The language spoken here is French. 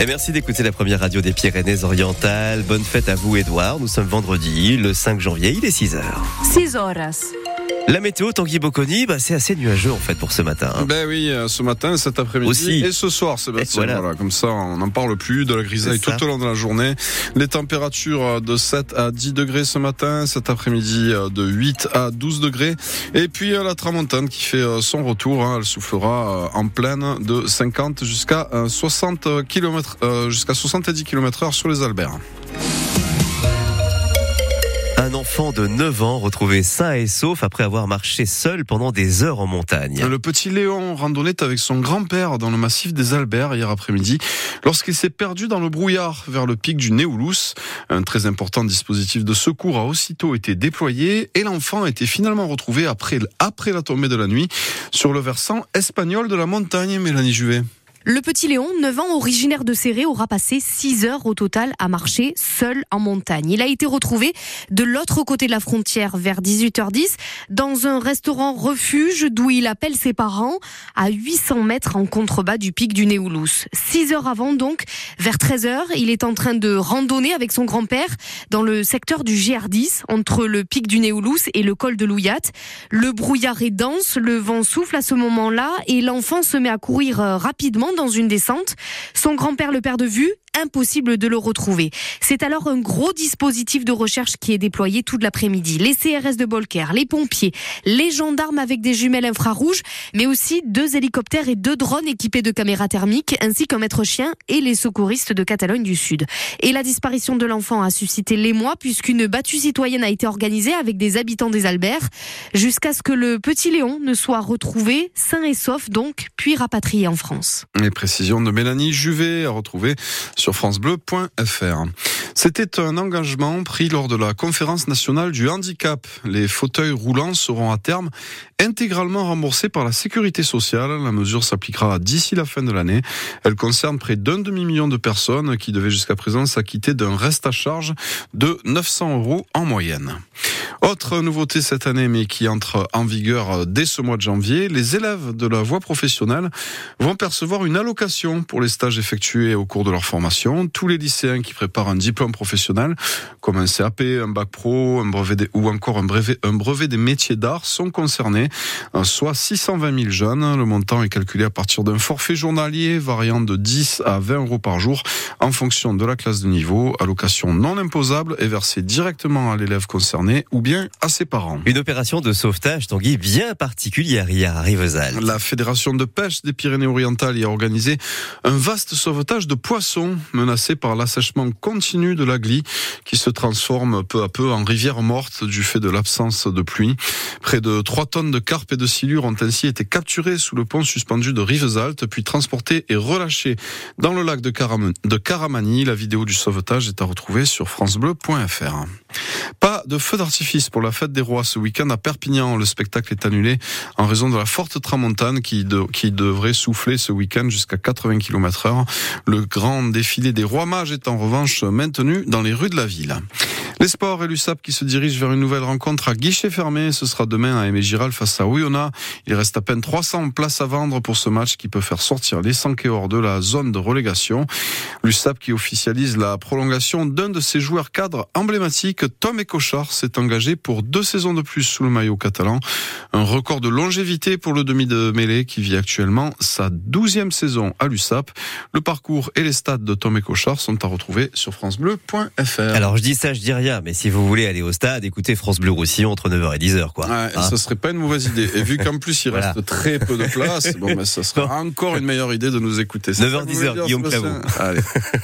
Et merci d'écouter la première radio des Pyrénées-Orientales. Bonne fête à vous, Edouard. Nous sommes vendredi, le 5 janvier, il est 6 heures. 6 horas. La météo, Tanguy Bocconi, bah, c'est assez nuageux en fait pour ce matin. hein. Ben oui, euh, ce matin, cet après-midi Aussi. et ce soir, Sébastien. Voilà. Voilà. comme ça, on n'en parle plus de la grisaille tout au long de la journée. Les températures euh, de 7 à 10 degrés ce matin, cet après-midi euh, de 8 à 12 degrés. Et puis euh, la tramontane qui fait euh, son retour, hein, elle soufflera euh, en pleine de 50 jusqu'à euh, 60 km, jusqu'à 70 km heure sur les Alberts. Un enfant de 9 ans retrouvé sain et sauf après avoir marché seul pendant des heures en montagne. Le petit Léon randonnait avec son grand-père dans le massif des Alberts hier après-midi lorsqu'il s'est perdu dans le brouillard vers le pic du Néoulous. Un très important dispositif de secours a aussitôt été déployé et l'enfant a été finalement retrouvé après, la tombée de la nuit sur le versant espagnol de la montagne, Mélanie Juvet. Le petit Léon, 9 ans, originaire de Serré, aura passé 6 heures au total à marcher seul en montagne. Il a été retrouvé de l'autre côté de la frontière vers 18h10 dans un restaurant refuge d'où il appelle ses parents à 800 mètres en contrebas du pic du Néoulous. 6 heures avant donc, vers 13h, il est en train de randonner avec son grand-père dans le secteur du GR10 entre le pic du Néoulous et le col de Louillat. Le brouillard est dense, le vent souffle à ce moment-là et l'enfant se met à courir euh, dans une descente. Son grand-père le perd de vue, impossible de le retrouver. C'est alors un gros dispositif de recherche qui est déployé toute l'après-midi. Les CRS de Bolker, les pompiers, les gendarmes avec des jumelles infrarouges, mais aussi deux hélicoptères et deux drones équipés de caméras thermiques, ainsi qu'un maître chien et les secouristes de Catalogne du Sud. Et la disparition de l'enfant a suscité l'émoi puisqu'une battue citoyenne a été organisée avec des habitants des Alberts jusqu'à ce que le petit Léon ne soit retrouvé sain et sauf donc, puis rapatrié en France. Les précisions de Mélanie Juvet à sur francebleu.fr. C'était un engagement pris lors de la conférence nationale du handicap. Les fauteuils roulants seront à terme intégralement remboursés par la sécurité sociale. La mesure s'appliquera d'ici la fin de l'année. Elle concerne près d'un demi-million de personnes qui devaient jusqu'à présent s'acquitter d'un reste à charge de 900 euros en moyenne. Autre nouveauté cette année, mais qui entre en vigueur dès ce mois de janvier, les élèves de la voie professionnelle vont percevoir une allocation pour les stages effectués au cours de leur formation. Tous les lycéens qui préparent un diplôme professionnel, comme un CAP, un bac pro, un brevet ou encore un brevet, un brevet des métiers d'art, sont concernés, euh, soit 620 000 jeunes. Le montant est calculé à partir d'un forfait journalier variant de 10 à 20 euros par jour en fonction de la classe de niveau. Allocation non imposable est versée directement à l'élève concerné ou bien à ses parents. Une opération de sauvetage, Tanguy, bien particulière hier à Rivesaltes. La Fédération de pêche des Pyrénées-Orientales y a organisé un vaste sauvetage de poissons menacés par l'assèchement continu de la Glie qui se transforme peu à peu en rivière morte du fait de l'absence de pluie. Près de 3 tonnes de carpes et de silures ont ainsi été capturées sous le pont suspendu de Rivesaltes puis transportées et relâchées dans le lac de, Caram- de Caramani. La vidéo du sauvetage est à retrouver sur francebleu.fr. De feu d'artifice pour la fête des rois ce week-end à Perpignan. Le spectacle est annulé en raison de la forte tramontane qui, de- qui devrait souffler ce week-end jusqu'à 80 km heure. Le grand défilé des rois mages est en revanche maintenu dans les rues de la ville. Les sports et l'USAP qui se dirigent vers une nouvelle rencontre à guichet fermé. Ce sera demain à Aimé Giral face à Oyonnax. Il reste à peine 300 places à vendre pour ce match qui peut faire sortir les hors de la zone de relégation. L'USAP qui officialise la prolongation d'un de ses joueurs cadres emblématiques, Tom Ecochard, s'est engagé pour deux saisons de plus sous le maillot catalan. Un record de longévité pour le demi de mêlée qui vit actuellement sa douzième saison à l'USAP. Le parcours et les stades de Tom Ecochard sont à retrouver sur francebleu.fr. Alors je dis ça, je dis rien, mais si vous voulez aller au stade, écoutez France Bleu Roussillon entre 9h et 10h, quoi. Ouais, Hein ça serait pas une mauvaise idée. Et vu qu'en plus il Voilà. reste très peu de place, bon, ben, ça serait encore une meilleure idée de nous écouter. C'est 9h, ça que vous voulez 10h, dire, Guillaume Sébastien Allez.